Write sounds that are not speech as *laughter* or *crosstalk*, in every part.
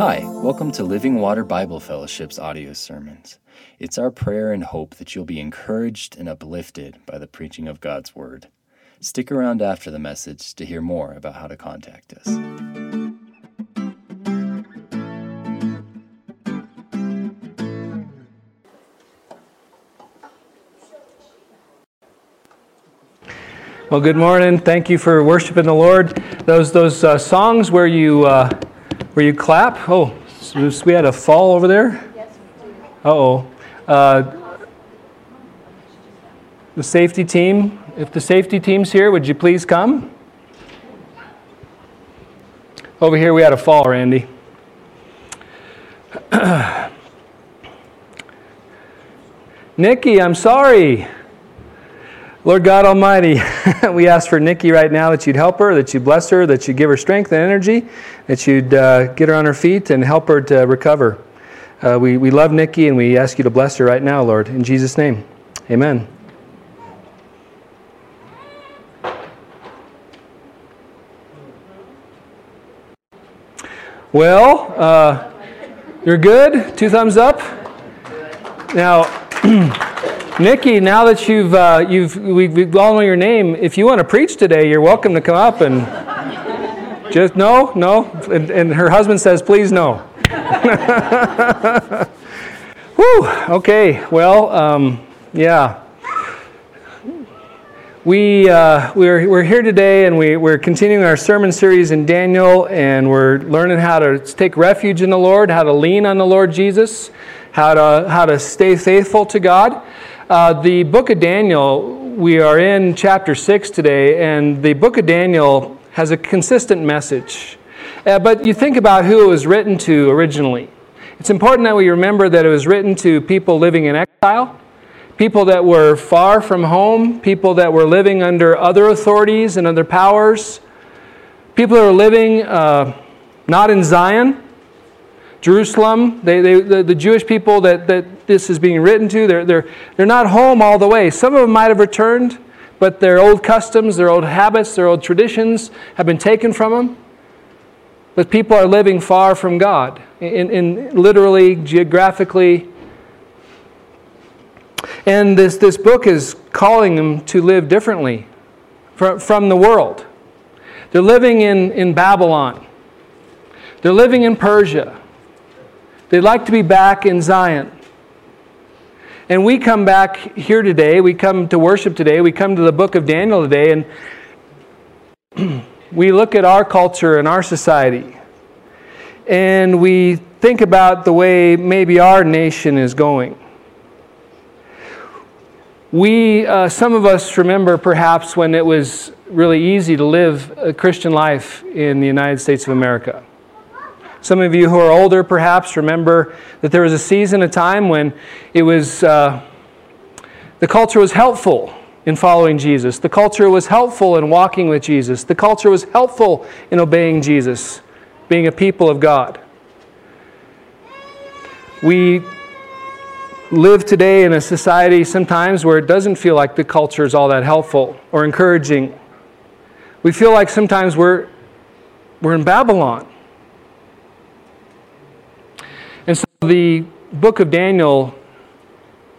Hi, welcome to Living Water Bible Fellowship's audio sermons. It's our prayer and hope that you'll be encouraged and uplifted by the preaching of God's Word. Stick around after the message to hear more about how to contact us. Well, good morning. Thank you for worshiping the Lord. Those those uh, songs where you uh, where you clap. Oh, so we had a fall over there. Uh-oh. Uh The safety team. If the safety team's here, would you please come? Over here, we had a fall, Randy. *clears throat* Nikki, I'm sorry. Lord God Almighty, *laughs* we ask for Nikki right now that you'd help her, that you'd bless her, that you'd give her strength and energy, that you'd uh, get her on her feet and help her to recover. Uh, we, we love Nikki and we ask you to bless her right now, Lord. In Jesus' name, amen. Well, uh, you're good? Two thumbs up? Now, *clears throat* Nikki, now that you've, uh, you've we, we all know your name, if you want to preach today, you're welcome to come up and just no, no. And, and her husband says, please no. *laughs* Whew, okay, well, um, yeah. We, uh, we're, we're here today and we, we're continuing our sermon series in Daniel, and we're learning how to take refuge in the Lord, how to lean on the Lord Jesus, how to, how to stay faithful to God. Uh, the book of Daniel, we are in chapter 6 today, and the book of Daniel has a consistent message. Uh, but you think about who it was written to originally. It's important that we remember that it was written to people living in exile, people that were far from home, people that were living under other authorities and other powers, people that are living uh, not in Zion, Jerusalem, they, they, the, the, Jewish people that, that this is being written to, they're, they're, they're not home all the way. Some of them might have returned, but their old customs, their old habits, their old traditions have been taken from them. But people are living far from God, in, in literally, geographically. And this, this book is calling them to live differently from, from the world. They're living in, in Babylon. They're living in Persia. They'd like to be back in Zion. And we come back here today, we come to worship today, we come to the book of Daniel today, and *clears throat* we look at our culture and our society. And we think about the way maybe our nation is going. We, uh, some of us remember perhaps when it was really easy to live a Christian life in the United States of America. Some of you who are older perhaps remember that there was a season, a time when it was, uh, the culture was helpful in following Jesus. The culture was helpful in walking with Jesus. The culture was helpful in obeying Jesus, being a people of God. We live today in a society sometimes where it doesn't feel like the culture is all that helpful or encouraging. We feel like sometimes we're, we're in Babylon. The book of Daniel,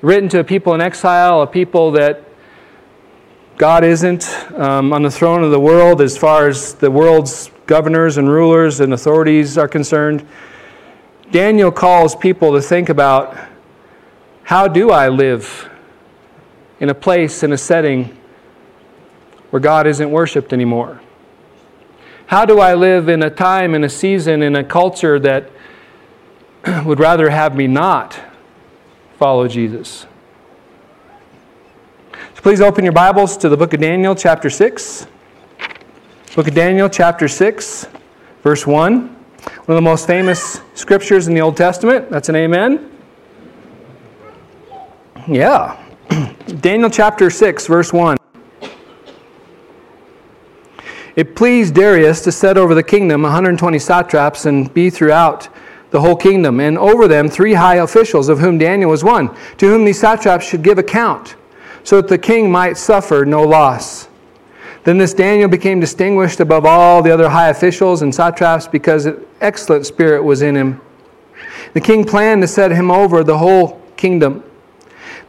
written to a people in exile, a people that God isn't um, on the throne of the world as far as the world's governors and rulers and authorities are concerned. Daniel calls people to think about how do I live in a place, in a setting where God isn't worshiped anymore? How do I live in a time, in a season, in a culture that *clears throat* would rather have me not follow Jesus. So please open your Bibles to the book of Daniel, chapter 6. Book of Daniel, chapter 6, verse 1. One of the most famous scriptures in the Old Testament. That's an amen. Yeah. *clears throat* Daniel chapter 6, verse 1. It pleased Darius to set over the kingdom 120 satraps and be throughout the whole kingdom, and over them three high officials, of whom Daniel was one, to whom these satraps should give account, so that the king might suffer no loss. Then this Daniel became distinguished above all the other high officials and satraps because an excellent spirit was in him. The king planned to set him over the whole kingdom.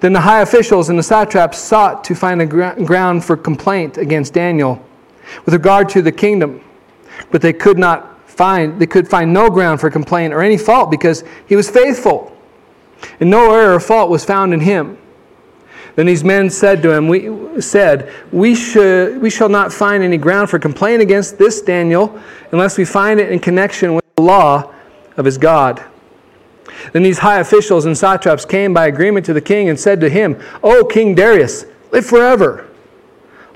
Then the high officials and the satraps sought to find a ground for complaint against Daniel with regard to the kingdom, but they could not find they could find no ground for complaint or any fault because he was faithful, and no error or fault was found in him. Then these men said to him, We said, we, should, we shall not find any ground for complaint against this Daniel unless we find it in connection with the law of his God. Then these high officials and satraps came by agreement to the king and said to him, O King Darius, live forever.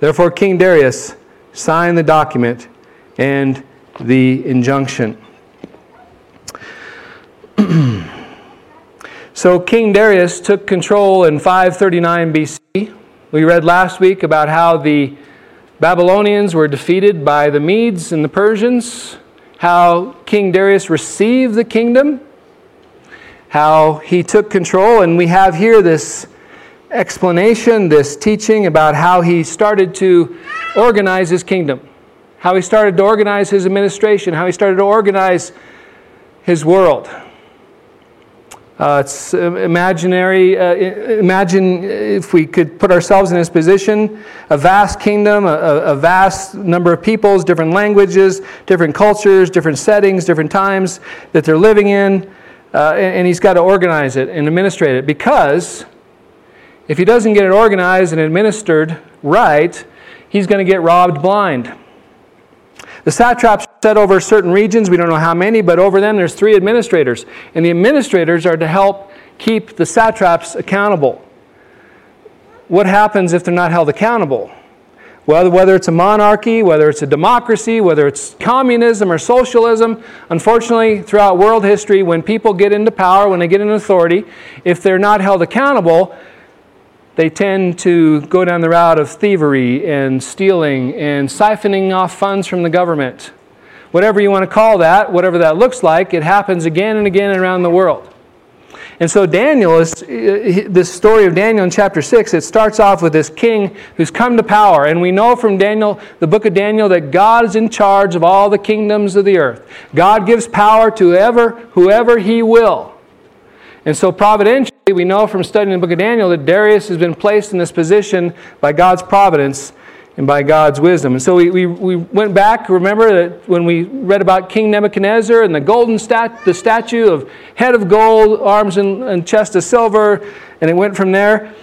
Therefore, King Darius signed the document and the injunction. *clears throat* so, King Darius took control in 539 BC. We read last week about how the Babylonians were defeated by the Medes and the Persians, how King Darius received the kingdom how he took control. And we have here this explanation, this teaching about how he started to organize his kingdom, how he started to organize his administration, how he started to organize his world. Uh, it's uh, imaginary. Uh, imagine if we could put ourselves in his position a vast kingdom, a, a, vast number of peoples, different languages, different cultures, different settings, different times that they're living in uh, and, and he's got to organize it and administrate it because if he doesn't get it organized and administered right, he's going to get robbed blind. The satraps set over certain regions, we don't know how many, but over them there's three administrators. And the administrators are to help keep the satraps accountable. What happens if they're not held accountable? Whether, whether it's a monarchy, whether it's a democracy, whether it's communism or socialism, unfortunately, throughout world history, when people get into power, when they get into authority, if they're not held accountable, they tend to go down the route of thievery and stealing and siphoning off funds from the government. Whatever you want to call that, whatever that looks like, it happens again and again around the world. And so, Daniel is uh, this story of Daniel in chapter 6. It starts off with this king who's come to power. And we know from Daniel, the book of Daniel, that God is in charge of all the kingdoms of the earth. God gives power to whoever, whoever he will. And so, providentially, we know from studying the book of Daniel that Darius has been placed in this position by God's providence and by God's wisdom. And so we, we, we went back, remember that when we read about King Nebuchadnezzar and the golden stat, the statue of head of gold, arms and, and chest of silver, and it went from there.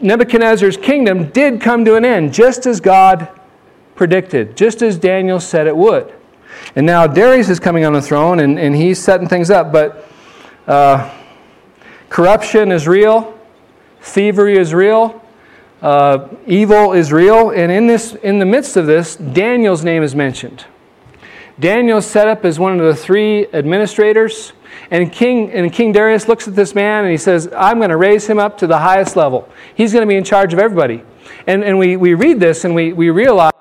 Nebuchadnezzar's kingdom did come to an end, just as God predicted, just as Daniel said it would. And now Darius is coming on the throne and, and he's setting things up, but uh, corruption is real, thievery is real, uh, evil is real, and in, this, in the midst of this, Daniel's name is mentioned. Daniel's set up as one of the three administrators, and King, and King Darius looks at this man and he says, I'm going to raise him up to the highest level. He's going to be in charge of everybody. And, and we, we read this and we, we realize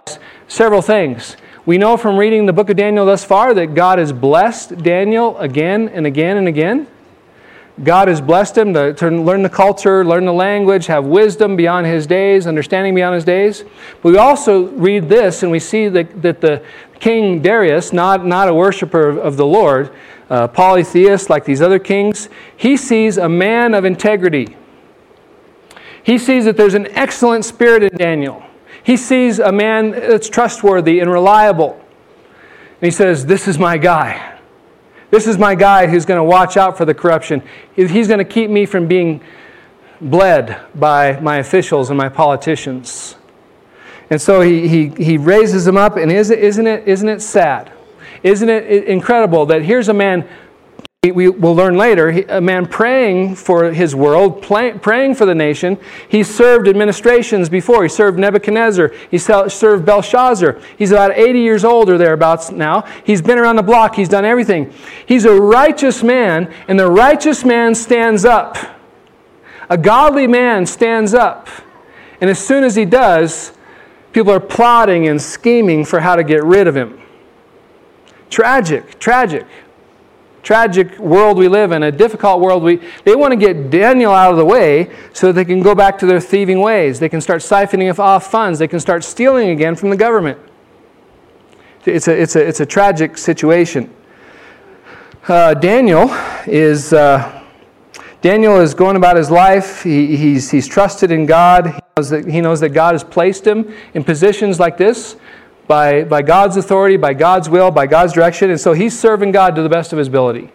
several things. We know from reading the book of Daniel thus far that God has blessed Daniel again and again and again. God has blessed him to, to, learn the culture, learn the language, have wisdom beyond his days, understanding beyond his days. But we also read this and we see that, that the king Darius, not, not a worshiper of the Lord, uh, polytheist like these other kings, he sees a man of integrity. He sees that there's an excellent spirit in Daniel. He sees a man that's trustworthy and reliable. And he says, This is my guy. This is my guy who's going to watch out for the corruption. He's going to keep me from being bled by my officials and my politicians. And so he, he, he raises him up, and is, isn't, it, isn't it sad? Isn't it incredible that here's a man we will learn later, a man praying for his world, praying for the nation. He served administrations before. He served Nebuchadnezzar. He served Belshazzar. He's about 80 years old or thereabouts now. He's been around the block. He's done everything. He's a righteous man, and the righteous man stands up. A godly man stands up. And as soon as he does, people are plotting and scheming for how to get rid of him. Tragic, tragic tragic world we live in, a difficult world we they want to get Daniel out of the way so that they can go back to their thieving ways. They can start siphoning off funds. They can start stealing again from the government. It's a, it's a, it's a tragic situation. Uh, Daniel is uh, Daniel is going about his life. He, he's, he's trusted in God. He knows, that, he knows that God has placed him in positions like this by, by God's authority, by God's will, by God's direction, and so he's serving God to the best of his ability.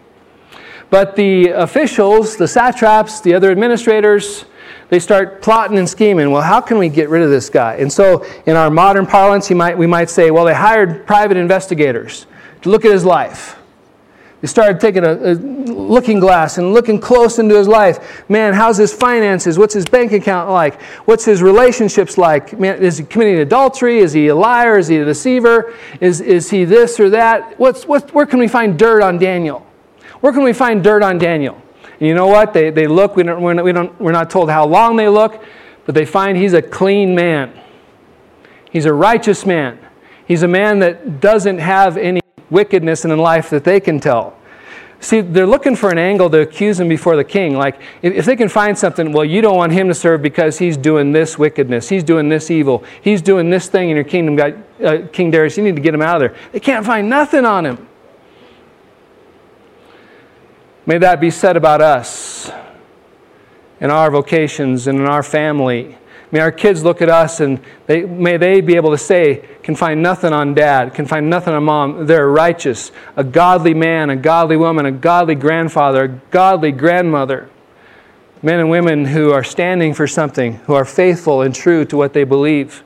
But the officials, the satraps, the other administrators, they start plotting and scheming. Well, how can we get rid of this guy? And so, in our modern parlance, might, we might say, well, they hired private investigators to look at his life. He started taking a, a, looking glass and looking close into his life. Man, how's his finances? What's his bank account like? What's his relationships like? Man, is he committing adultery? Is he a liar? Is he a deceiver? Is, is he this or that? What's, what, where can we find dirt on Daniel? Where can we find dirt on Daniel? And you know what? They, they look, we don't, we're, not, we don't, we're not told how long they look, but they find he's a clean man. He's a righteous man. He's a man that doesn't have any wickedness in life that they can tell. See, they're looking for an angle to accuse him before the king. Like, if they can find something, well, you don't want him to serve because he's doing this wickedness, he's doing this evil, he's doing this thing in your kingdom, God, uh, King Darius, you need to get him out of there. They can't find nothing on him. May that be said about us in our vocations and in our family May our kids look at us and they, may they be able to say, can find nothing on dad, can find nothing on mom. They're righteous, a godly man, a godly woman, a godly grandfather, a godly grandmother. Men and women who are standing for something, who are faithful and true to what they believe.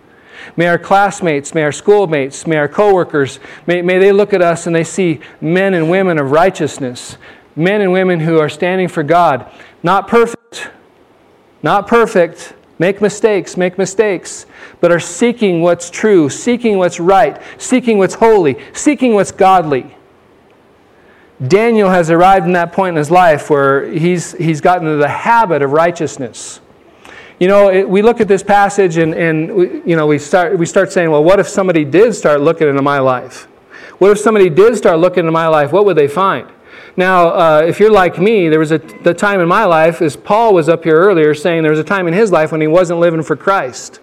May our classmates, may our schoolmates, may our coworkers, may, may they look at us and they see men and women of righteousness, men and women who are standing for God. Not perfect, not perfect, make mistakes, make mistakes, but are seeking what's true, seeking what's right, seeking what's holy, seeking what's godly. Daniel has arrived in that point in his life where he's, he's gotten into the habit of righteousness. You know, it, we look at this passage and, and we, you know, we, start, we start saying, well, what if somebody did start looking into my life? What if somebody did start looking into my life? What would they find? Now, uh, if you're like me, there was a the time in my life, as Paul was up here earlier saying, there was a time in his life when he wasn't living for Christ.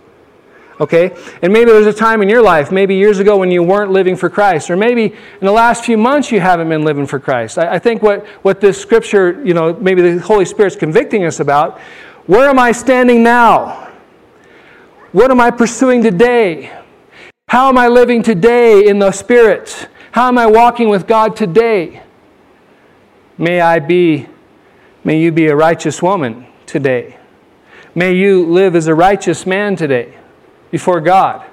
Okay? And maybe there's a time in your life, maybe years ago when you weren't living for Christ, or maybe in the last few months you haven't been living for Christ. I, I think what, what this scripture, you know, maybe the Holy Spirit's convicting us about, where am I standing now? What am I pursuing today? How am I living today in the Spirit? How am I walking with God today? May I be, may you be a righteous woman today. May you live as a righteous man today before God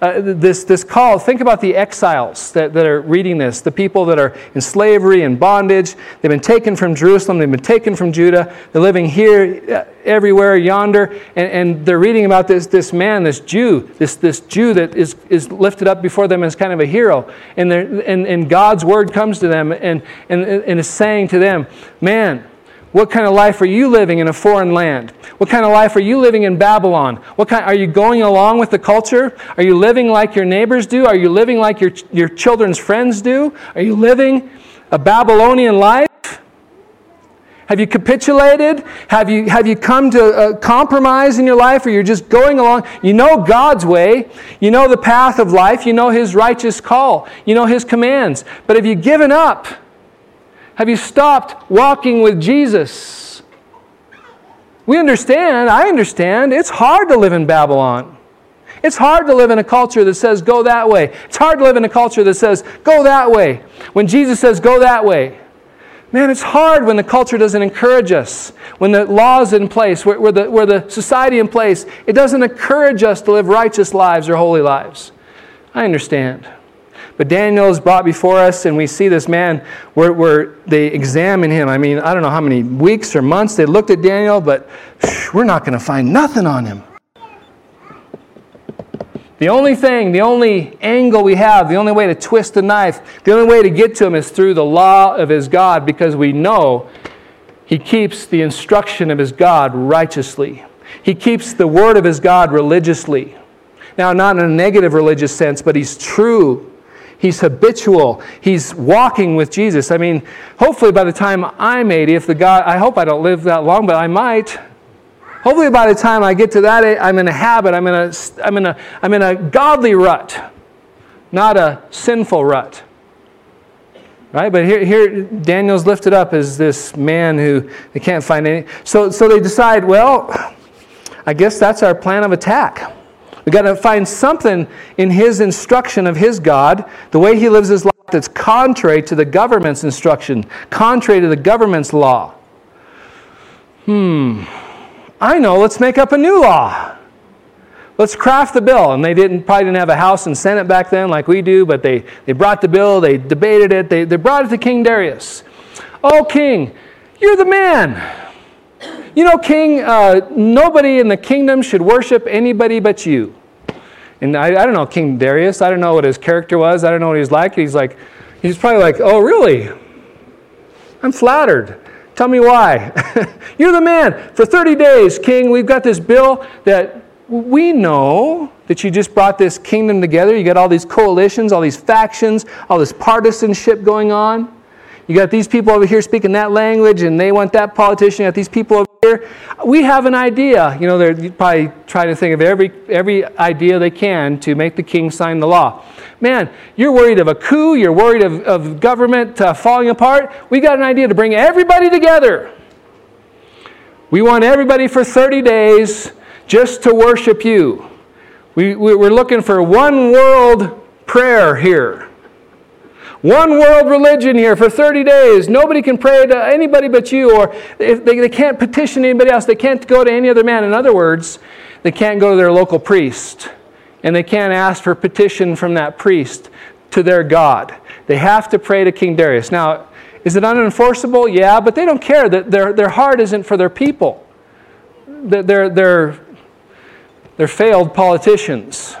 uh, this, this call, think about the exiles that, that are reading this, the people that are in slavery and bondage. They've been taken from Jerusalem, they've been taken from Judah, they're living here, uh, everywhere, yonder, and, and they're reading about this, this man, this Jew, this, this Jew that is, is lifted up before them as kind of a hero. And, and, and God's word comes to them and, and, and is saying to them, Man, what kind of life are you living in a foreign land? What kind of life are you living in Babylon? What kind, are you going along with the culture? Are you living like your neighbors do? Are you living like your, your children's friends do? Are you living a Babylonian life? Have you capitulated? Have you, have you come to a compromise in your life or you're just going along? You know God's way. You know the path of life. You know His righteous call. You know His commands. But have you given up? Have you stopped walking with Jesus? We understand, I understand, it's hard to live in Babylon. It's hard to live in a culture that says, go that way. It's hard to live in a culture that says, go that way. When Jesus says, go that way. Man, it's hard when the culture doesn't encourage us, when the law's in place, where, where, the, where the society in place, it doesn't encourage us to live righteous lives or holy lives. I understand. But Daniel is brought before us, and we see this man where, where they examine him. I mean, I don't know how many weeks or months they looked at Daniel, but we're not going to find nothing on him. The only thing, the only angle we have, the only way to twist the knife, the only way to get to him is through the law of his God because we know he keeps the instruction of his God righteously. He keeps the word of his God religiously. Now, not in a negative religious sense, but he's true. He's habitual. He's walking with Jesus. I mean, hopefully by the time I'm 80, if the God, I hope I don't live that long, but I might. Hopefully, by the time I get to that, I'm in a habit, I'm in a, I'm in a, I'm in a godly rut, not a sinful rut. Right? But here, here, Daniel's lifted up as this man who they can't find any. So, so they decide, well, I guess that's our plan of attack. We've got to find something in his instruction of his God, the way he lives his life, that's contrary to the government's instruction, contrary to the government's law. Hmm. I know, let's make up a new law. Let's craft the bill. And they didn't, probably didn't have a House and Senate back then like we do, but they, they brought the bill, they debated it, they, they brought it to King Darius. Oh, King, you're the man. You know, King, uh, nobody in the kingdom should worship anybody but you. And I, I don't know King Darius. I don't know what his character was. I don't know what he's like. He's like, he's probably like, oh, really? I'm flattered. Tell me why. *laughs* You're the man. For 30 days, King, we've got this bill that we know that you just brought this kingdom together. You got all these coalitions, all these factions, all this partisanship going on. You got these people over here speaking that language, and they want that politician. You got these people over here. We have an idea. You know, they're probably trying to think of every, every idea they can to make the king sign the law. Man, you're worried of a coup. You're worried of, of government uh, falling apart. We got an idea to bring everybody together. We want everybody for 30 days just to worship you. We, we're looking for one world prayer here. One world religion here for 30 days. Nobody can pray to anybody but you, or they, they can't petition anybody else. They can't go to any other man. In other words, they can't go to their local priest, and they can't ask for petition from that priest to their God. They have to pray to King Darius. Now, is it unenforceable? Yeah, but they don't care. Their, their heart isn't for their people. They're, they're, they're failed politicians.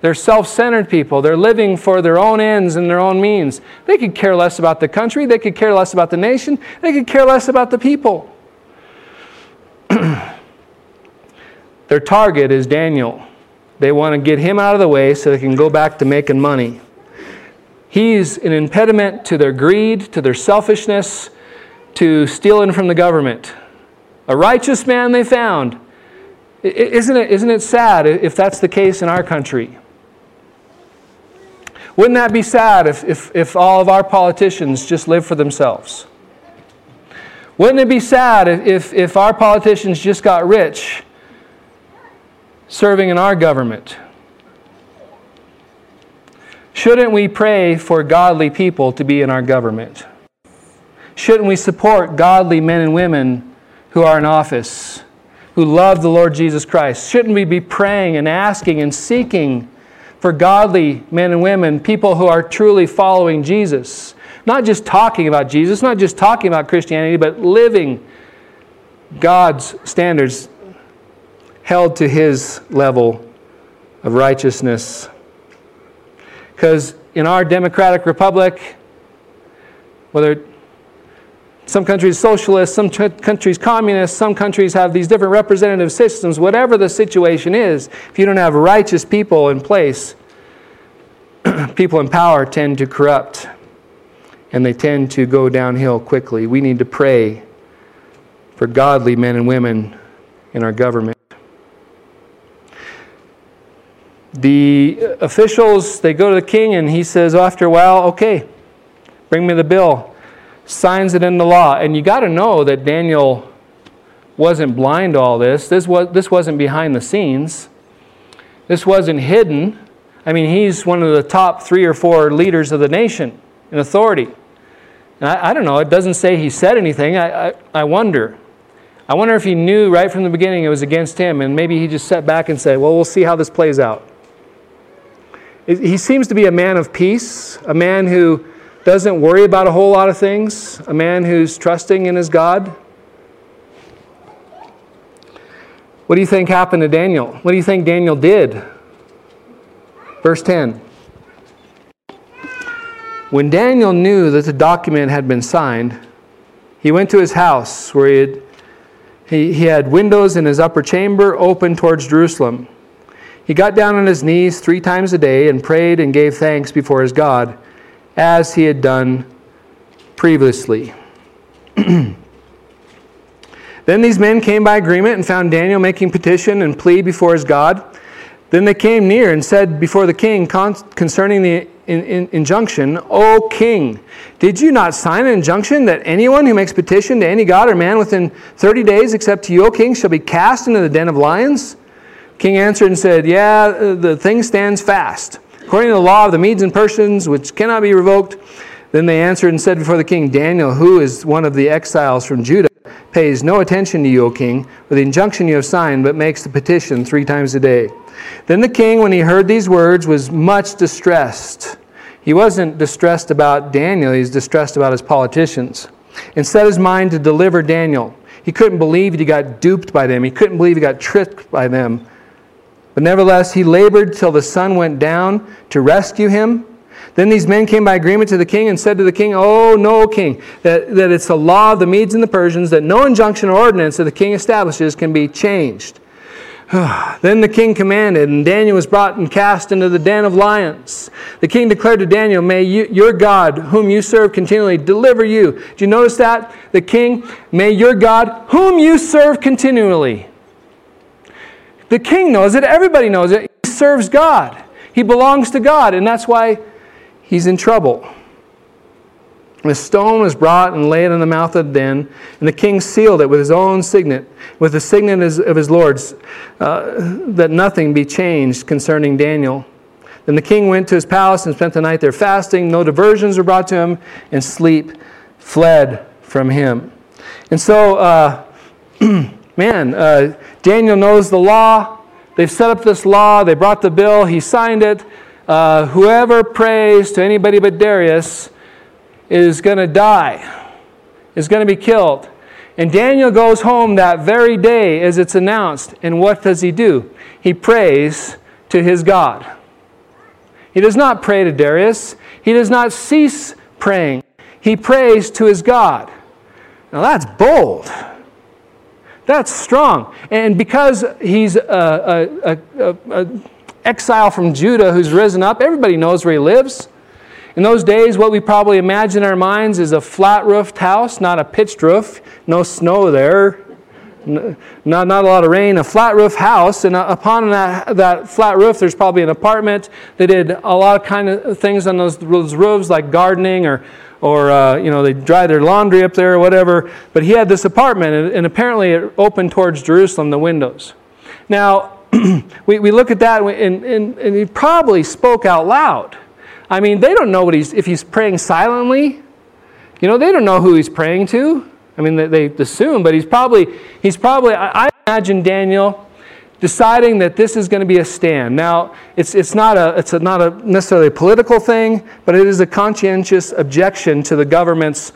They're self centered people. They're living for their own ends and their own means. They could care less about the country. They could care less about the nation. They could care less about the people. *clears throat* their target is Daniel. They want to get him out of the way so they can go back to making money. He's an impediment to their greed, to their selfishness, to stealing from the government. A righteous man they found. Isn't it, isn't it sad if that's the case in our country? Wouldn't that be sad if, if, if all of our politicians just lived for themselves? Wouldn't it be sad if, if our politicians just got rich serving in our government? Shouldn't we pray for godly people to be in our government? Shouldn't we support godly men and women who are in office, who love the Lord Jesus Christ? Shouldn't we be praying and asking and seeking for godly men and women, people who are truly following Jesus. Not just talking about Jesus, not just talking about Christianity, but living God's standards held to his level of righteousness. Because in our democratic republic, whether some countries socialist, some countries communist, some countries have these different representative systems. Whatever the situation is, if you don't have righteous people in place, *clears throat* people in power tend to corrupt and they tend to go downhill quickly. We need to pray for godly men and women in our government. The officials, they go to the king and he says, after a while, okay, bring me the bill signs it in the law. And you got to know that Daniel wasn't blind to all this. This, was, this wasn't behind the scenes, this wasn't hidden. I mean, he's one of the top three or four leaders of the nation in authority. I, I, don't know, it doesn't say he said anything. I, I, I wonder. I wonder if he knew right from the beginning it was against him, and maybe he just sat back and said, Well, we'll see how this plays out. he seems to be a man of peace, a man who doesn't worry about a whole lot of things, a man who's trusting in his God. What do you think happened to Daniel? What do you think Daniel did? Verse 10. When Daniel knew that the document had been signed, he went to his house where he had, he, he had windows in his upper chamber open towards Jerusalem. He got down on his knees three times a day and prayed and gave thanks before his God, as he had done previously. *clears throat* then these men came by agreement and found Daniel making petition and plea before his God. Then they came near and said before the king concerning the in, in, injunction, O king, did you not sign an injunction that anyone who makes petition to any god or man within 30 days, except to you, O king, shall be cast into the den of lions? King answered and said, Yeah, the thing stands fast. According to the law of the Medes and Persians, which cannot be revoked, then they answered and said before the king, Daniel, who is one of the exiles from Judah, pays no attention to you, O king, for the injunction you have signed, but makes the petition three times a day. Then the king, when he heard these words, was much distressed. He wasn't distressed about Daniel, he's distressed about his politicians. And set his mind to deliver Daniel. He couldn't believe he got duped by them, he couldn't believe he got tricked by them. But nevertheless, he labored till the sun went down to rescue him. Then these men came by agreement to the king and said to the king, Oh, no, king, that, that it's the law of the Medes and the Persians that no injunction or ordinance that the king establishes can be changed. *sighs* then the king commanded, and Daniel was brought and cast into the den of lions. The king declared to Daniel, May you, your God, whom you serve continually, deliver you. Do you notice that? The king, may your God, whom you serve continually. The king knows it, everybody knows it. He serves God, he belongs to God, and that's why he's in trouble. And a stone was brought and laid in the mouth of the den, and the king sealed it with his own signet, with the signet of his lords, uh, that nothing be changed concerning Daniel. Then the king went to his palace and spent the night there fasting. No diversions were brought to him, and sleep fled from him. And so, uh, *clears throat* man, uh, Daniel knows the law. They've set up this law. They brought the bill. He signed it. Uh, whoever prays to anybody but Darius is going to die, is going to be killed. And Daniel goes home that very day as it's announced. And what does he do? He prays to his God. He does not pray to Darius, he does not cease praying. He prays to his God. Now that's bold. That's strong. And because he's a, exile from Judah who's risen up, everybody knows where he lives. In those days, what we probably imagine in our minds is a flat roofed house, not a pitched roof, no snow there, not, not a lot of rain, a flat roof house. And uh, upon that, that flat roof, there's probably an apartment. They did a lot of kind of things on those, those roofs, like gardening or, or uh, you know, they dry their laundry up there or whatever. But he had this apartment, and, and apparently it opened towards Jerusalem, the windows. Now, *clears throat* we, we look at that, and, and, and he probably spoke out loud. I mean, they don't know what he's, if he's praying silently. You know, they don't know who he's praying to. I mean, they, they assume, but he's probably, he's probably, I, I imagine Daniel deciding that this is going to be a stand. Now, it's, it's not, a, it's a, not a necessarily a political thing, but it is a conscientious objection to the government's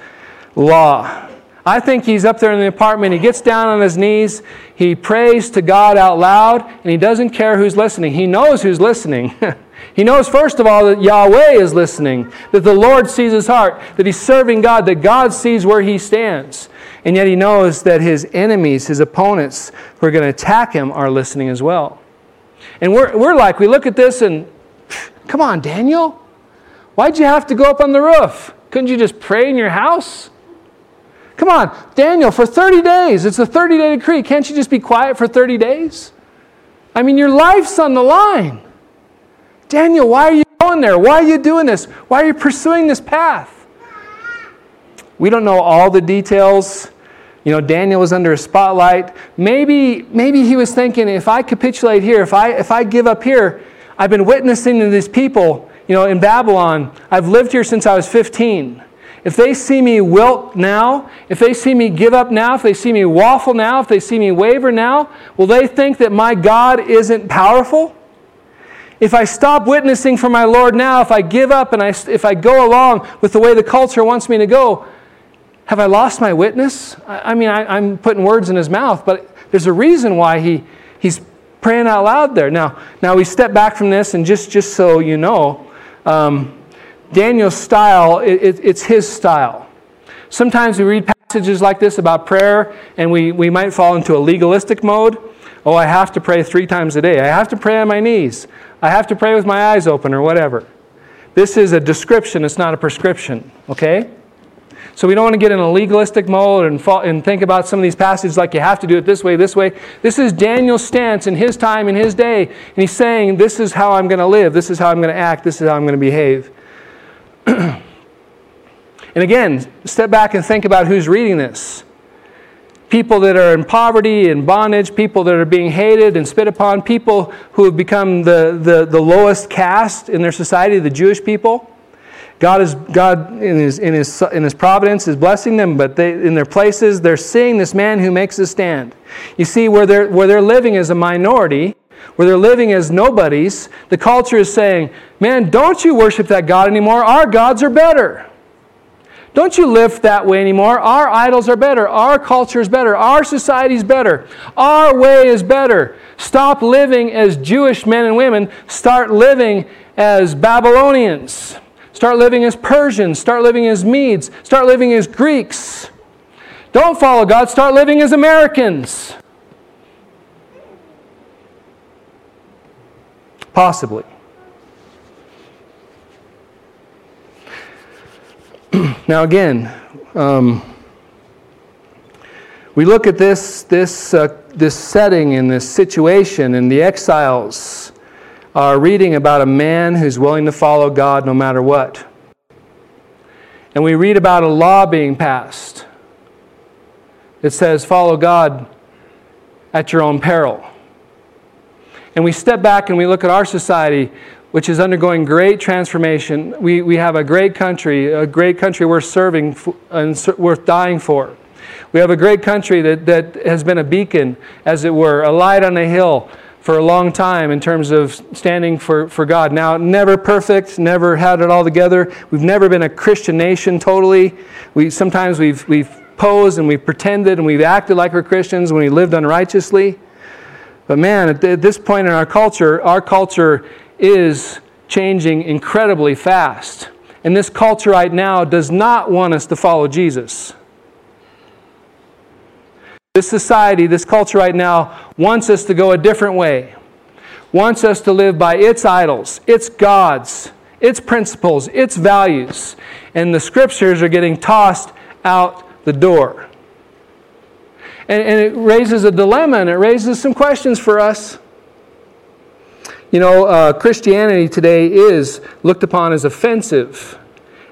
law. I think he's up there in the apartment. He gets down on his knees. He prays to God out loud, and he doesn't care who's listening. He knows who's listening. *laughs* He knows, first of all, that Yahweh is listening, that the Lord sees his heart, that he's serving God, that God sees where he stands. And yet he knows that his enemies, his opponents who are going to attack him, are listening as well. And we're, we're like, we look at this and, come on, Daniel, why'd you have to go up on the roof? Couldn't you just pray in your house? Come on, Daniel, for 30 days. It's a 30 day decree. Can't you just be quiet for 30 days? I mean, your life's on the line. Daniel, why are you going there? Why are you doing this? Why are you pursuing this path? We don't know all the details. You know, Daniel was under a spotlight. Maybe, maybe he was thinking, if I capitulate here, if I, if I give up here, I've been witnessing to these people, you know, in Babylon. I've lived here since I was 15. If they see me wilt now, if they see me give up now, if they see me waffle now, if they see me waver now, will they think that my God isn't powerful? if I stop witnessing for my Lord now, if I give up and I, if I go along with the way the culture wants me to go, have I lost my witness? I, I mean, I, I'm putting words in his mouth, but there's a reason why he, he's praying out loud there. Now, now we step back from this, and just, just so you know, um, Daniel's style, it, it, it's his style. Sometimes we read passages like this about prayer, and we, we might fall into a legalistic mode. Oh, I have to pray three times a day. I have to pray on my knees. I have to pray with my eyes open or whatever. This is a description, it's not a prescription, okay? So we don't want to get in a legalistic mode and, fall, and think about some of these passages like you have to do it this way, this way. This is Daniel's stance in his time, in his day. And he's saying, This is how I'm going to live, this is how I'm going to act, this is how I'm going to behave. *clears throat* and again, step back and think about who's reading this people that are in poverty and bondage, people that are being hated and spit upon, people who have become the, the, the lowest caste in their society, the Jewish people. God is God in his, in his, in his providence is blessing them, but they, in their places they're seeing this man who makes a stand. You see, where they're, where they're living as a minority, where they're living as nobodies, the culture is saying, Man, don't you worship that God anymore. Our gods are better. Don't you live that way anymore. Our idols are better. Our culture is better. Our society is better. Our way is better. Stop living as Jewish men and women. Start living as Babylonians. Start living as Persians. Start living as Medes. Start living as Greeks. Don't follow God. Start living as Americans. Possibly. *clears throat* now, again, um, we look at this, this, uh, this setting and this situation, and the exiles are reading about a man who's willing to follow God no matter what. And we read about a law being passed that says, follow God at your own peril. And we step back and we look at our society which is undergoing great transformation. We, we have a great country, a great country worth serving and worth dying for. We have a great country that, that has been a beacon, as it were, a light on a hill for a long time in terms of standing for, for God. Now, never perfect, never had it all together. We've never been a Christian nation totally. We, sometimes we've, we've posed and we've pretended and we've acted like we're Christians when we lived unrighteously. But man, at, at this point in our culture, our culture is changing incredibly fast. And this culture right now does not want us to follow Jesus. This society, this culture right now, wants us to go a different way, wants us to live by its idols, its gods, its principles, its values. And the scriptures are getting tossed out the door. And, and it raises a dilemma and it raises some questions for us. You know, uh, Christianity today is looked upon as offensive.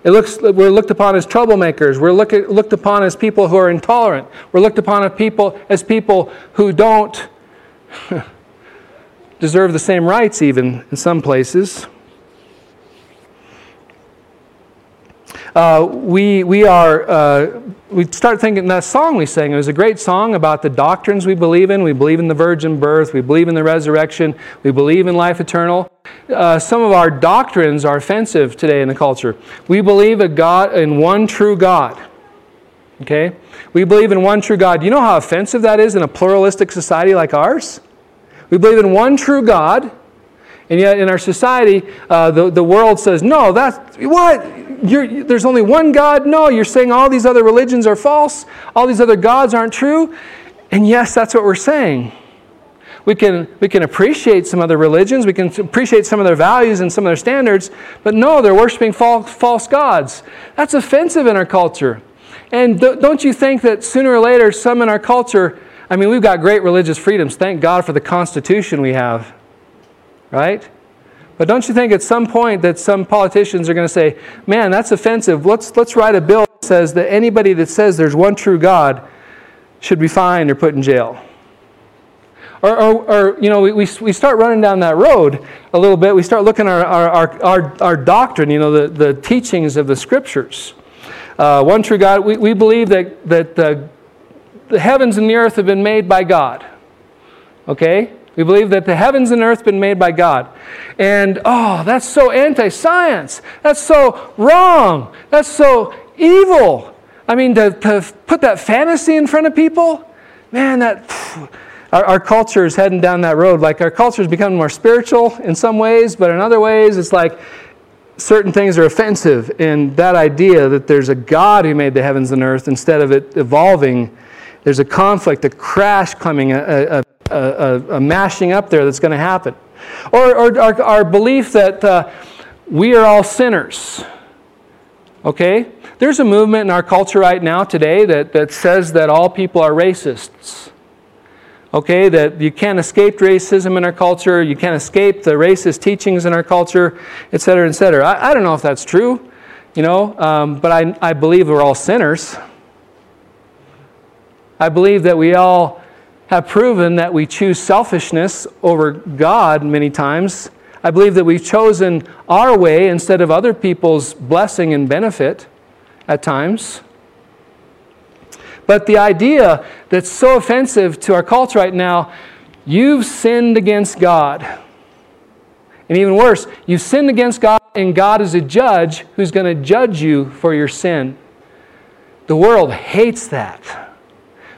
It looks, we're looked upon as troublemakers. We're look looked upon as people who are intolerant. We're looked upon as people, as people who don't *laughs* deserve the same rights, even in some places. Uh, we, we are, uh, we start thinking that song we sang, it was a great song about the doctrines we believe in. We believe in the virgin birth, we believe in the resurrection, we believe in life eternal. Uh, some of our doctrines are offensive today in the culture. We believe a God, in one true God. Okay? We believe in one true God. You know how offensive that is in a pluralistic society like ours? We believe in one true God, and yet in our society, uh, the, the world says, no, that's what? You're, there's only one God? No, you're saying all these other religions are false, all these other gods aren't true. And yes, that's what we're saying. We can, we can appreciate some other religions, we can appreciate some of their values and some of their standards, but no, they're worshiping false, false gods. That's offensive in our culture. And th- don't you think that sooner or later, some in our culture, I mean, we've got great religious freedoms. Thank God for the Constitution we have, right? But don't you think at some point that some politicians are going to say, man, that's offensive. Let's, let's write a bill that says that anybody that says there's one true God should be fined or put in jail? Or, or, or, you know, we, we start running down that road a little bit. We start looking at our, our, our, our doctrine, you know, the, the teachings of the scriptures. Uh, one true God, we, we believe that, that the, the heavens and the earth have been made by God. Okay? We believe that the heavens and earth have been made by God. And oh, that's so anti science. That's so wrong. That's so evil. I mean, to, to put that fantasy in front of people, man, that. Phew, our, our culture is heading down that road. Like our culture is becoming more spiritual in some ways, but in other ways, it's like certain things are offensive. And that idea that there's a God who made the heavens and earth instead of it evolving, there's a conflict, a crash coming, a, a, a, a mashing up there that's going to happen. Or, or our, our, belief that uh, we are all sinners. Okay? There's a movement in our culture right now today that, that says that all people are racists okay, that you can't escape racism in our culture, you can't escape the racist teachings in our culture, et cetera, et cetera. I, I don't know if that's true, you know, um, but I, I believe we're all sinners. I believe that we all have proven that we choose selfishness over God many times. I believe that we've chosen our way instead of other people's blessing and benefit at times. But the idea that's so offensive to our culture right now you've sinned against God. And even worse, you've sinned against God, and God is a judge who's going to judge you for your sin. The world hates that.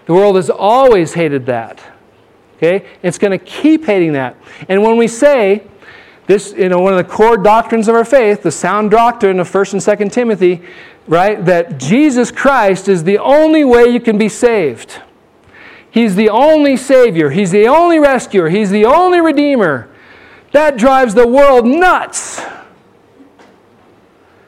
The world has always hated that. Okay? It's going to keep hating that. And when we say, this, you know, one of the core doctrines of our faith, the sound doctrine of 1st and 2nd Timothy, right? That Jesus Christ is the only way you can be saved. He's the only Savior. He's the only rescuer. He's the only Redeemer. That drives the world nuts.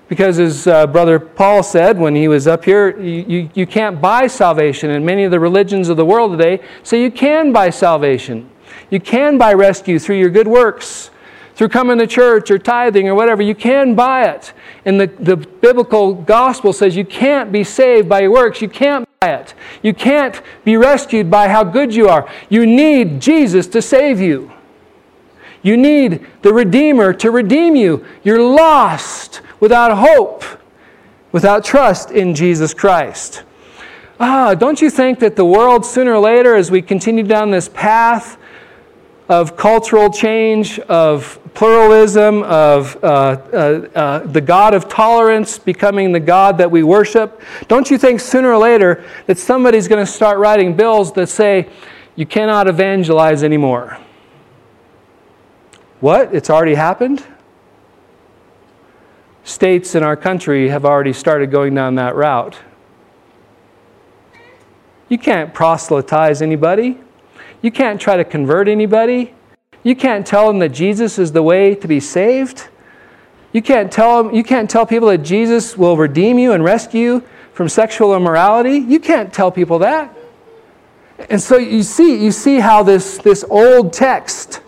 Because, as uh, Brother Paul said when he was up here, you, you, you can't buy salvation. And many of the religions of the world today say you can buy salvation. You can buy rescue through your good works through coming to church or tithing or whatever. You can buy it. And the, the biblical gospel says you can't be saved by your works. You can't buy it. You can't be rescued by how good you are. You need Jesus to save you. You need the Redeemer to redeem you. You're lost without hope, without trust in Jesus Christ. Ah, don't you think that the world, sooner or later, as we continue down this path of cultural change, of pluralism, of uh, uh, uh, the God of tolerance becoming the God that we worship, don't you think sooner or later that somebody's going to start writing bills that say, you cannot evangelize anymore? What? It's already happened? States in our country have already started going down that route. You can't proselytize anybody. You can't try to convert anybody. You can't tell them that Jesus is the way to be saved. You can't tell them, you can't tell people that Jesus will redeem you and rescue you from sexual immorality. You can't tell people that. And so you see, you see how this, this old text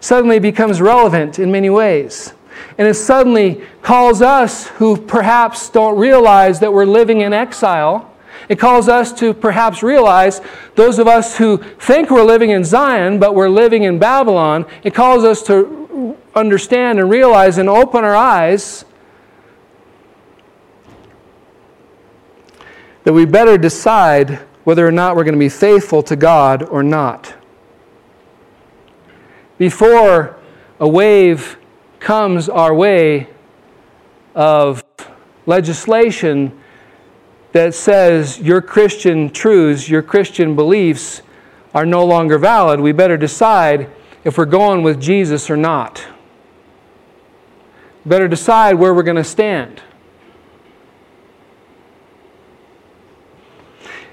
suddenly becomes relevant in many ways. And it suddenly calls us who perhaps don't realize that we're living in exile it calls us to perhaps realize, those of us who think we're living in Zion, but we're living in Babylon, it calls us to understand and realize and open our eyes that we better decide whether or not we're going to be faithful to God or not. Before a wave comes our way of legislation that says your Christian truths, your Christian beliefs are no longer valid, we better decide if we're going with Jesus or not. Better decide where we're going to stand.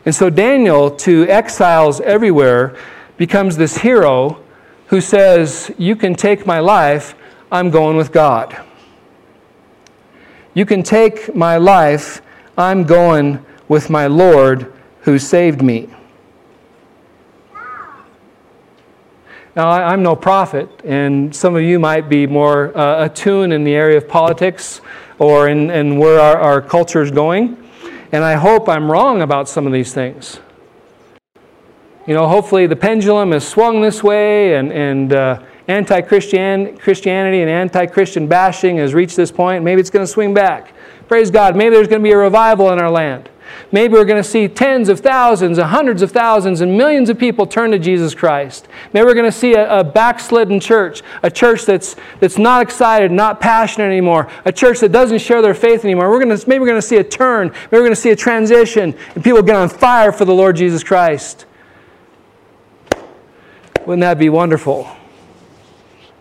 And so Daniel, to exiles everywhere, becomes this hero who says, You can take my life, I'm going with God. You can take my life, I'm going with my Lord who saved me. Now, I'm no prophet, and some of you might be more uh, attuned in the area of politics or in, in where our, our culture is going. And I hope I'm wrong about some of these things. You know, hopefully the pendulum has swung this way, and, and uh, anti Christianity and anti Christian bashing has reached this point. Maybe it's going to swing back. Praise God. Maybe there's going to be a revival in our land. Maybe we're going to see tens of thousands, and hundreds of thousands, and millions of people turn to Jesus Christ. Maybe we're going to see a, a, backslidden church, a church that's, that's not excited, not passionate anymore, a church that doesn't share their faith anymore. We're going to, maybe we're going to see a turn, maybe we're going to see a transition, and people get on fire for the Lord Jesus Christ. Wouldn't that be wonderful?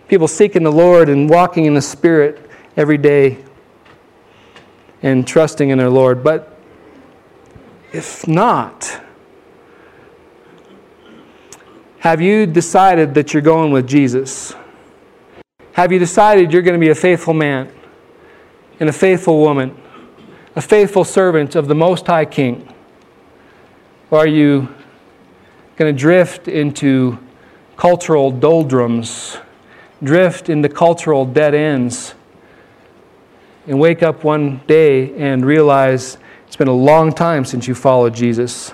People seeking the Lord and walking in the Spirit every day and trusting in their Lord. But if not, have you decided that you're going with Jesus? Have you decided you're going to be a faithful man and a faithful woman, a faithful servant of the Most High King? Or are you going to drift into cultural doldrums, drift into cultural dead ends, and wake up one day and realize it's been a long time since you followed Jesus.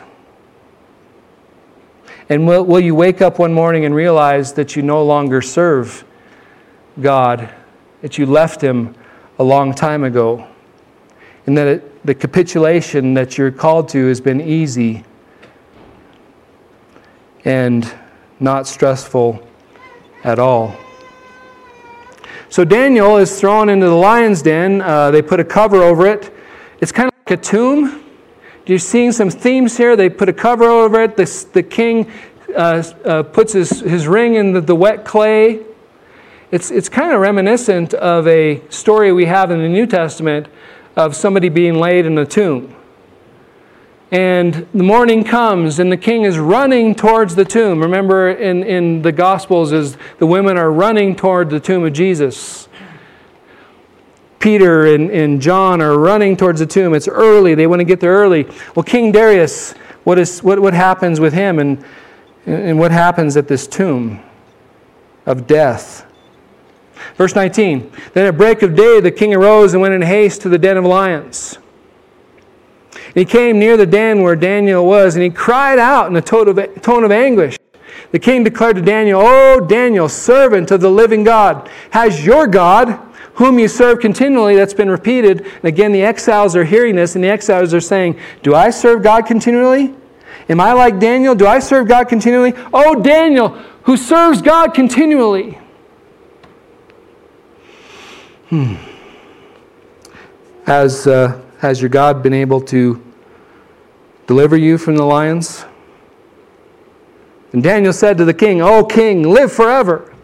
And will, will you wake up one morning and realize that you no longer serve God, that you left Him a long time ago, and that it, the capitulation that you're called to has been easy and not stressful at all? So Daniel is thrown into the lion's den. Uh, they put a cover over it. It's kind of like a tomb. You're seeing some themes here. They put a cover over it. The, the king uh, uh, puts his, his ring in the, the wet clay. It's, it's kind of reminiscent of a story we have in the New Testament of somebody being laid in a tomb. And the morning comes, and the king is running towards the tomb. Remember, in, in the Gospels, as the women are running toward the tomb of Jesus. Peter and, and John are running towards the tomb. It's early. They want to get there early. Well, King Darius, what, is, what, what happens with him and, and what happens at this tomb of death? Verse 19 Then at break of day, the king arose and went in haste to the den of lions. He came near the den where Daniel was, and he cried out in a tone of, anguish. The king declared to Daniel, O Daniel, servant of the living God, has your God whom you serve continually. That's been repeated. And again, the exiles are hearing this, and the exiles are saying, Do I serve God continually? Am I like Daniel? Do I serve God continually? Oh, Daniel, who serves God continually. Hmm. Has, uh, has your God been able to deliver you from the lions? And Daniel said to the king, O king, live forever.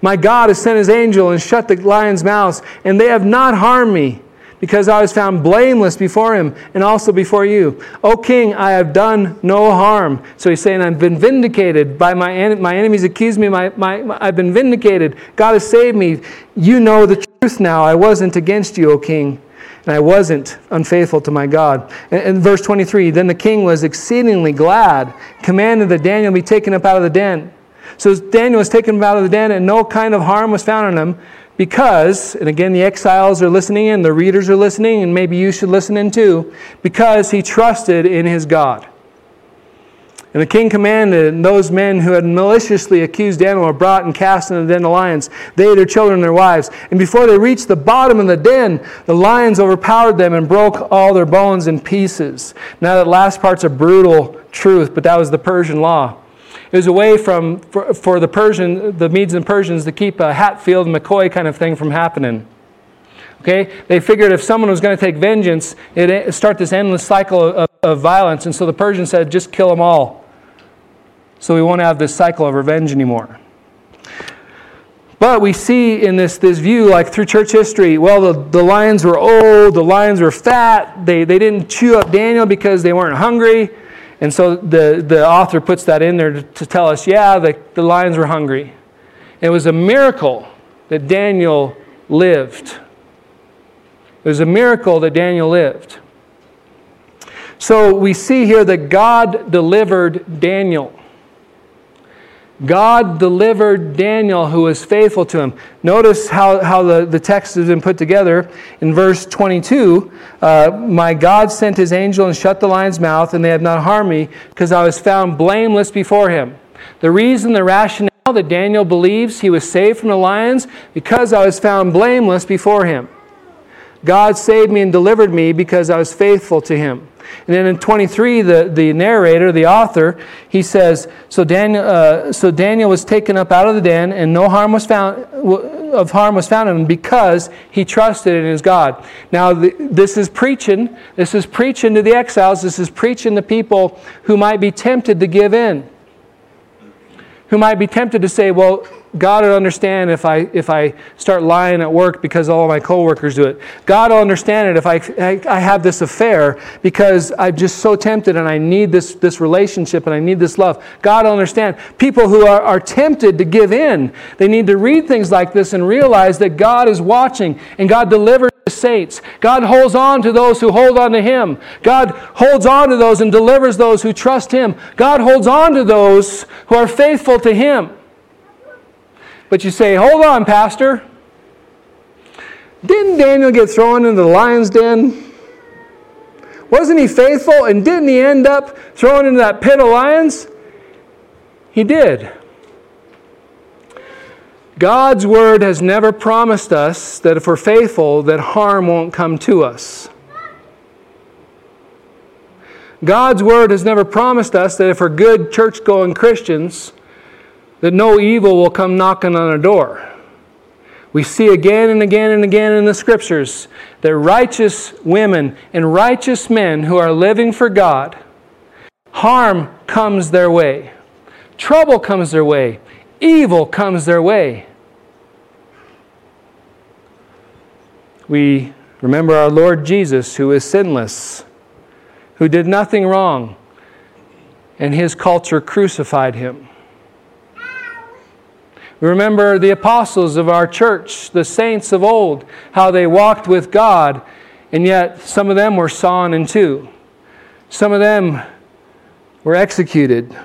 My God has sent his angel and shut the lions' mouths, and they have not harmed me, because I was found blameless before him and also before you. O king, I have done no harm. So he's saying, I've been vindicated by my, en- my enemies accused me. My, my, my, I've been vindicated. God has saved me. You know the truth now. I wasn't against you, O king and I wasn't unfaithful to my God. In, verse 23, then the king was exceedingly glad, commanded that Daniel be taken up out of the den. So Daniel was taken out of the den, and no kind of harm was found on him because, and again, the exiles are listening in, the readers are listening, and maybe you should listen in too, because he trusted in his God. And the king commanded, and those men who had maliciously accused Daniel were brought and cast into the den of lions, they, their children, and their wives. And before they reached the bottom of the den, the lions overpowered them and broke all their bones in pieces. Now, that last part's a brutal truth, but that was the Persian law. It was a way from, for, for the Persian, the Medes and Persians to keep a Hatfield, McCoy kind of thing from happening. Okay? They figured if someone was going to take vengeance, it'd start this endless cycle of, of violence. And so the Persians said, just kill them all. So we won't have this cycle of revenge anymore. But we see in this, this view, like through church history, well, the, the lions were old, the lions were fat, they, they didn't chew up Daniel because they weren't hungry. And so the, the author puts that in there to, to tell us, yeah, the, the lions were hungry. It was a miracle that Daniel lived. It was a miracle that Daniel lived. So we see here that God delivered Daniel. God delivered Daniel who was faithful to him. Notice how, how the, the text has been put together. In verse 22, uh, my God sent his angel and shut the lion's mouth, and they have not harmed me, because I was found blameless before him. The reason, the rationale that Daniel believes he was saved from the lions, because I was found blameless before him. God saved me and delivered me because I was faithful to him. And then in 23, the, the narrator, the author, he says, so Daniel, uh, so Daniel was taken up out of the den, and no harm was found, of harm was found in him because he trusted in his God. Now, the, this is preaching. This is preaching to the exiles. This is preaching to people who might be tempted to give in, who might be tempted to say, well, God will understand if I, if I start lying at work because all my coworkers do it. God will understand it if I, I, I, have this affair because I'm just so tempted and I need this, this relationship and I need this love. God will understand. People who are, are tempted to give in, they need to read things like this and realize that God is watching and God delivers the saints. God holds on to those who hold on to Him. God holds on to those and delivers those who trust Him. God holds on to those who are faithful to Him. But you say, hold on, Pastor. Didn't Daniel get thrown into the lion's den? Wasn't he faithful? And didn't he end up thrown into that pit of lions? He did. God's word has never promised us that if we're faithful, that harm won't come to us. God's word has never promised us that if we're good church going Christians, that no evil will come knocking on our door. We see again and again and again in the scriptures that righteous women and righteous men who are living for God, harm comes their way, trouble comes their way, evil comes their way. We remember our Lord Jesus, who is sinless, who did nothing wrong, and his culture crucified him. Remember the apostles of our church, the saints of old, how they walked with God, and yet some of them were sawn in two. Some of them were executed.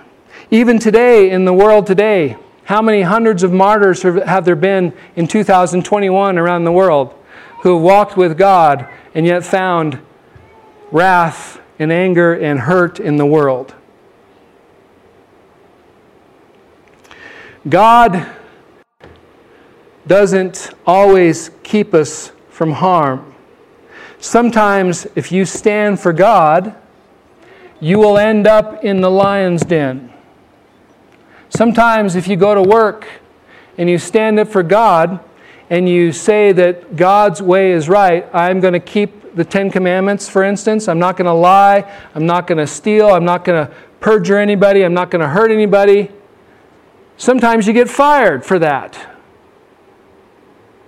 Even today, in the world today, how many hundreds of martyrs have there been in 2021 around the world who have walked with God and yet found wrath and anger and hurt in the world? God doesn't always keep us from harm. Sometimes, if you stand for God, you will end up in the lion's den. Sometimes, if you go to work and you stand up for God and you say that God's way is right, I'm going to keep the Ten Commandments, for instance. I'm not going to lie. I'm not going to steal. I'm not going to perjure anybody. I'm not going to hurt anybody. Sometimes you get fired for that.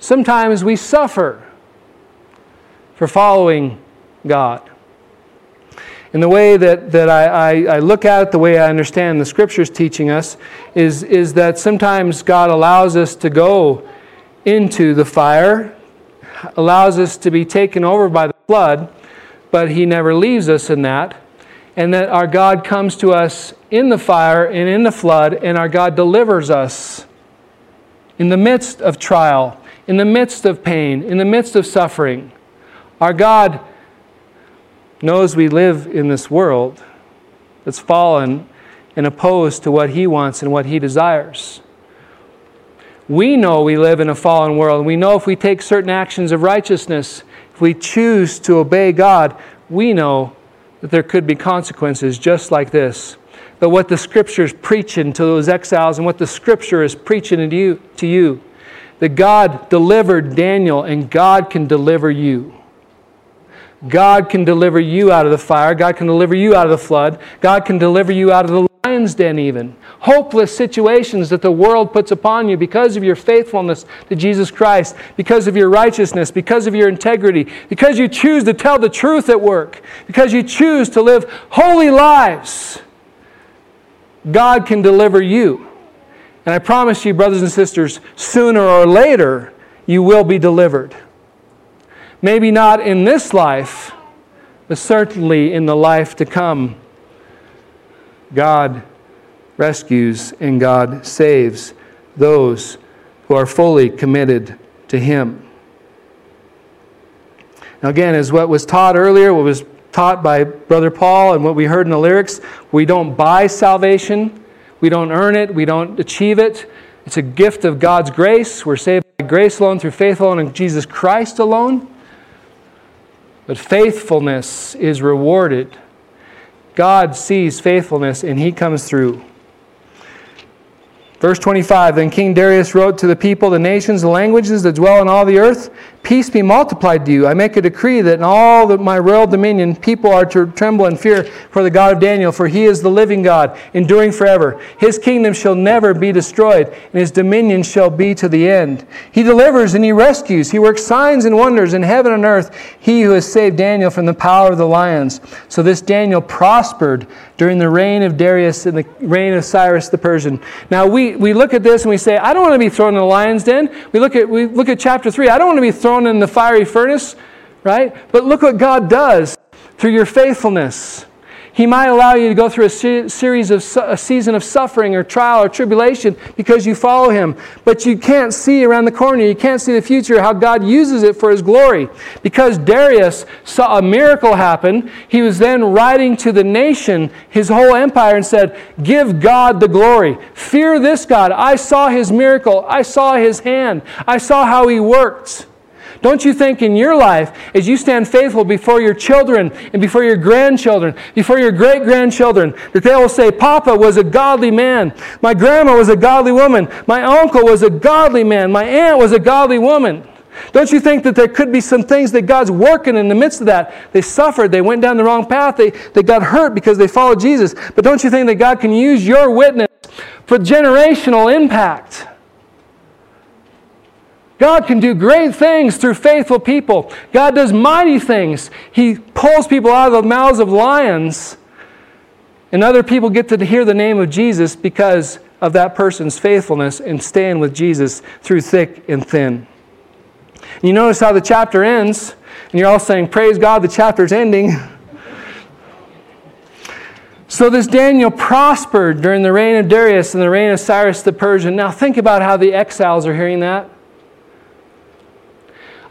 Sometimes we suffer for following God. And the way that, that I, I, I, look at it, the way I understand the scriptures teaching us, is, is that sometimes God allows us to go into the fire, allows us to be taken over by the flood, but He never leaves us in that. And that our God comes to us in the fire and in the flood, and our God delivers us in the midst of trial in the midst of pain, in the midst of suffering. Our God knows we live in this world that's fallen and opposed to what He wants and what He desires. We know we live in a fallen world. We know if we take certain actions of righteousness, if we choose to obey God, we know that there could be consequences just like this. But what the Scripture is preaching to those exiles and what the Scripture is preaching to you, to you that God delivered Daniel and God can deliver you. God can deliver you out of the fire. God can deliver you out of the flood. God can deliver you out of the lion's den, even. Hopeless situations that the world puts upon you because of your faithfulness to Jesus Christ, because of your righteousness, because of your integrity, because you choose to tell the truth at work, because you choose to live holy lives. God can deliver you. And I promise you, brothers and sisters, sooner or later, you will be delivered. Maybe not in this life, but certainly in the life to come. God rescues and God saves those who are fully committed to Him. Now, again, as what was taught earlier, what was taught by Brother Paul, and what we heard in the lyrics, we don't buy salvation. We don't earn it, we don't achieve it. It's a gift of God's grace. We're saved by grace alone, through faith alone, in Jesus Christ alone. But faithfulness is rewarded. God sees faithfulness and he comes through. Verse 25 Then King Darius wrote to the people, the nations, the languages that dwell in all the earth Peace be multiplied to you. I make a decree that in all the, my royal dominion people are to tremble and fear for the God of Daniel, for he is the living God, enduring forever. His kingdom shall never be destroyed, and his dominion shall be to the end. He delivers and he rescues. He works signs and wonders in heaven and earth. He who has saved Daniel from the power of the lions. So this Daniel prospered during the reign of Darius and the reign of Cyrus the Persian. Now we, we look at this and we say, I don't want to be thrown in the lion's den. We look at, we look at chapter 3. I don't want to be thrown thrown in the fiery furnace, right? But look what God does through your faithfulness. He might allow you to go through a se- series of su- a season of suffering or trial or tribulation because you follow Him. But you can't see around the corner. You can't see the future, how God uses it for His glory. Because Darius saw a miracle happen, he was then writing to the nation, his whole empire, and said, Give God the glory. Fear this God. I saw His miracle. I saw His hand. I saw how He worked. Don't you think in your life, as you stand faithful before your children and before your grandchildren, before your great grandchildren, that they will say, Papa was a godly man. My grandma was a godly woman. My uncle was a godly man. My aunt was a godly woman. Don't you think that there could be some things that God's working in the midst of that? They suffered, they went down the wrong path, they, they got hurt because they followed Jesus. But don't you think that God can use your witness for generational impact? God can do great things through faithful people. God does mighty things. He pulls people out of the mouths of lions. And other people get to hear the name of Jesus because of that person's faithfulness and staying with Jesus through thick and thin. And you notice how the chapter ends, and you're all saying, Praise God, the chapter's ending. *laughs* So, this Daniel prospered during the reign of Darius and the reign of Cyrus the Persian. Now, think about how the exiles are hearing that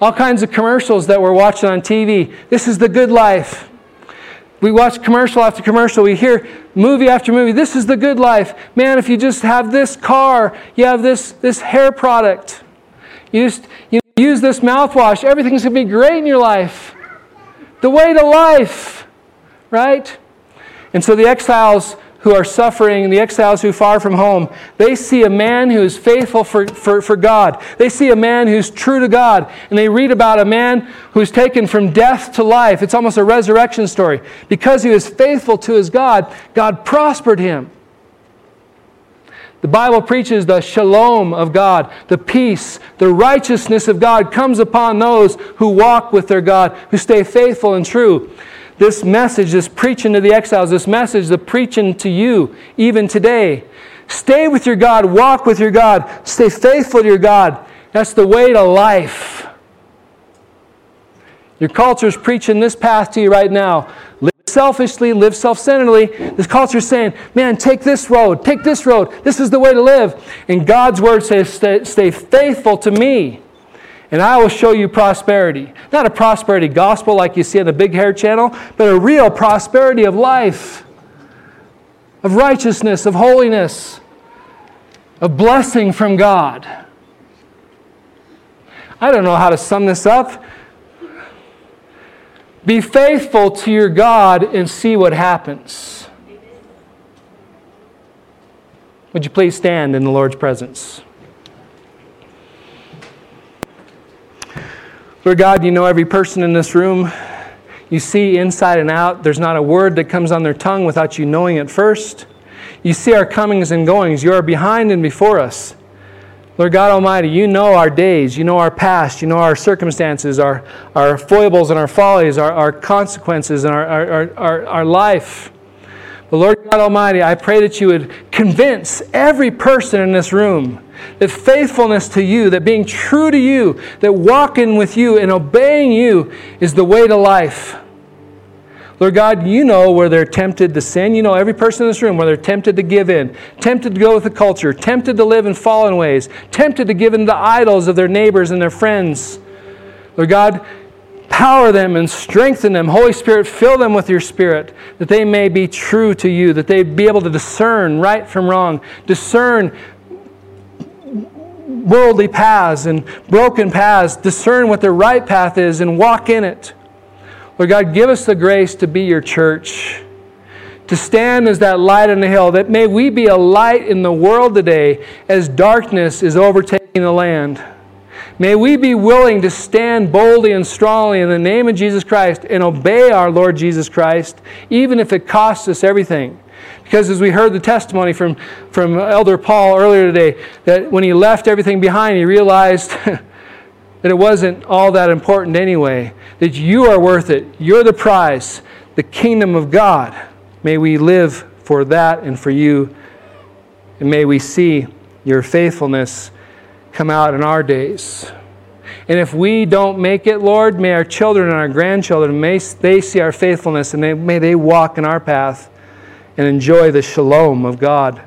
all kinds of commercials that we're watching on TV. This is the good life. We watch commercial after commercial. We hear movie after movie. This is the good life. Man, if you just have this car, you have this, this hair product, you just you use this mouthwash, everything's going to be great in your life. The way to life, right? And so the exiles who are suffering, the exiles who are far from home, they see a man who is faithful for, for, for God. They see a man who's true to God. And they read about a man who's taken from death to life. It's almost a resurrection story. Because he was faithful to his God, God prospered him. The Bible preaches the shalom of God, the peace, the righteousness of God comes upon those who walk with their God, who stay faithful and true this message, this preaching to the exiles, this message, the preaching to you, even today. Stay with your God, walk with your God, stay faithful to your God. That's the way to life. Your culture is preaching this path to you right now. Live selfishly, live self centeredly. This culture is saying, man, take this road, take this road. This is the way to live. And God's word says, stay, stay faithful to me and I will show you prosperity. Not a prosperity gospel like you see on the Big Hair channel, but a real prosperity of life, of righteousness, of holiness, of blessing from God. I don't know how to sum this up. Be faithful to your God and see what happens. Would you please stand in the Lord's presence? Lord God, you know every person in this room. You see inside and out. There's not a word that comes on their tongue without you knowing it first. You see our comings and goings. You are behind and before us. Lord God Almighty, you know our days, you know our past, you know our circumstances, our, our foibles and our follies, our, our consequences, and our, our, our, our life. But Lord God Almighty, I pray that you would convince every person in this room that faithfulness to you, that being true to you, that walking with you and obeying you is the way to life. Lord God, you know where they're tempted to sin. You know every person in this room where they're tempted to give in, tempted to go with the culture, tempted to live in fallen ways, tempted to give in to the idols of their neighbors and their friends. Lord God, Power them and strengthen them. Holy Spirit, fill them with your Spirit that they may be true to you, that they be able to discern right from wrong, discern worldly paths and broken paths, discern what the right path is and walk in it. Lord God, give us the grace to be your church, to stand as that light on the hill, that may we be a light in the world today as darkness is overtaking the land. May we be willing to stand boldly and strongly in the name of Jesus Christ and obey our Lord Jesus Christ, even if it costs us everything. Because as we heard the testimony from, from Elder Paul earlier today, that when he left everything behind, he realized *laughs* that it wasn't all that important anyway, that you are worth it. You're the prize, the kingdom of God. May we live for that and for you, and may we see your faithfulness come out in our days. And if we don't make it, Lord, may our children and our grandchildren, may they see our faithfulness and they, may they walk in our path and enjoy the shalom of God,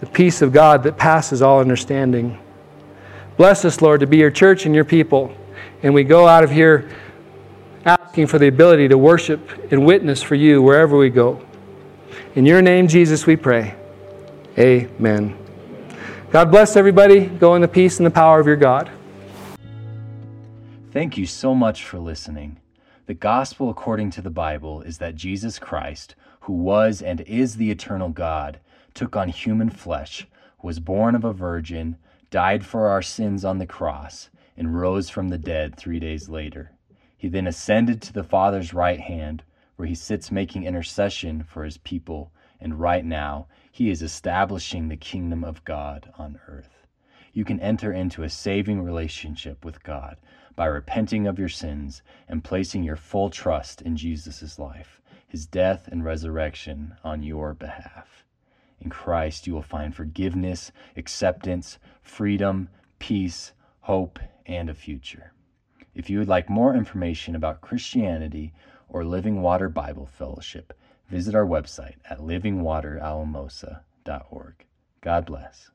the peace of God that passes all understanding. Bless us, Lord, to be your church and your people. And we go out of here asking for the ability to worship and witness for you wherever we go. In your name, Jesus, we pray. Amen. God bless everybody. Go in the peace and the power of your God. Thank you so much for listening. The gospel according to the Bible is that Jesus Christ, who was and is the eternal God, took on human flesh, was born of a virgin, died for our sins on the cross, and rose from the dead three days later. He then ascended to the Father's right hand, where he sits making intercession for his people, and right now he is establishing the kingdom of God on earth. You can enter into a saving relationship with God by repenting of your sins and placing your full trust in Jesus' life, his death and resurrection on your behalf. In Christ, you will find forgiveness, acceptance, freedom, peace, hope, and a future. If you would like more information about Christianity or Living Water Bible Fellowship, visit our website at livingwateralamosa.org. God bless.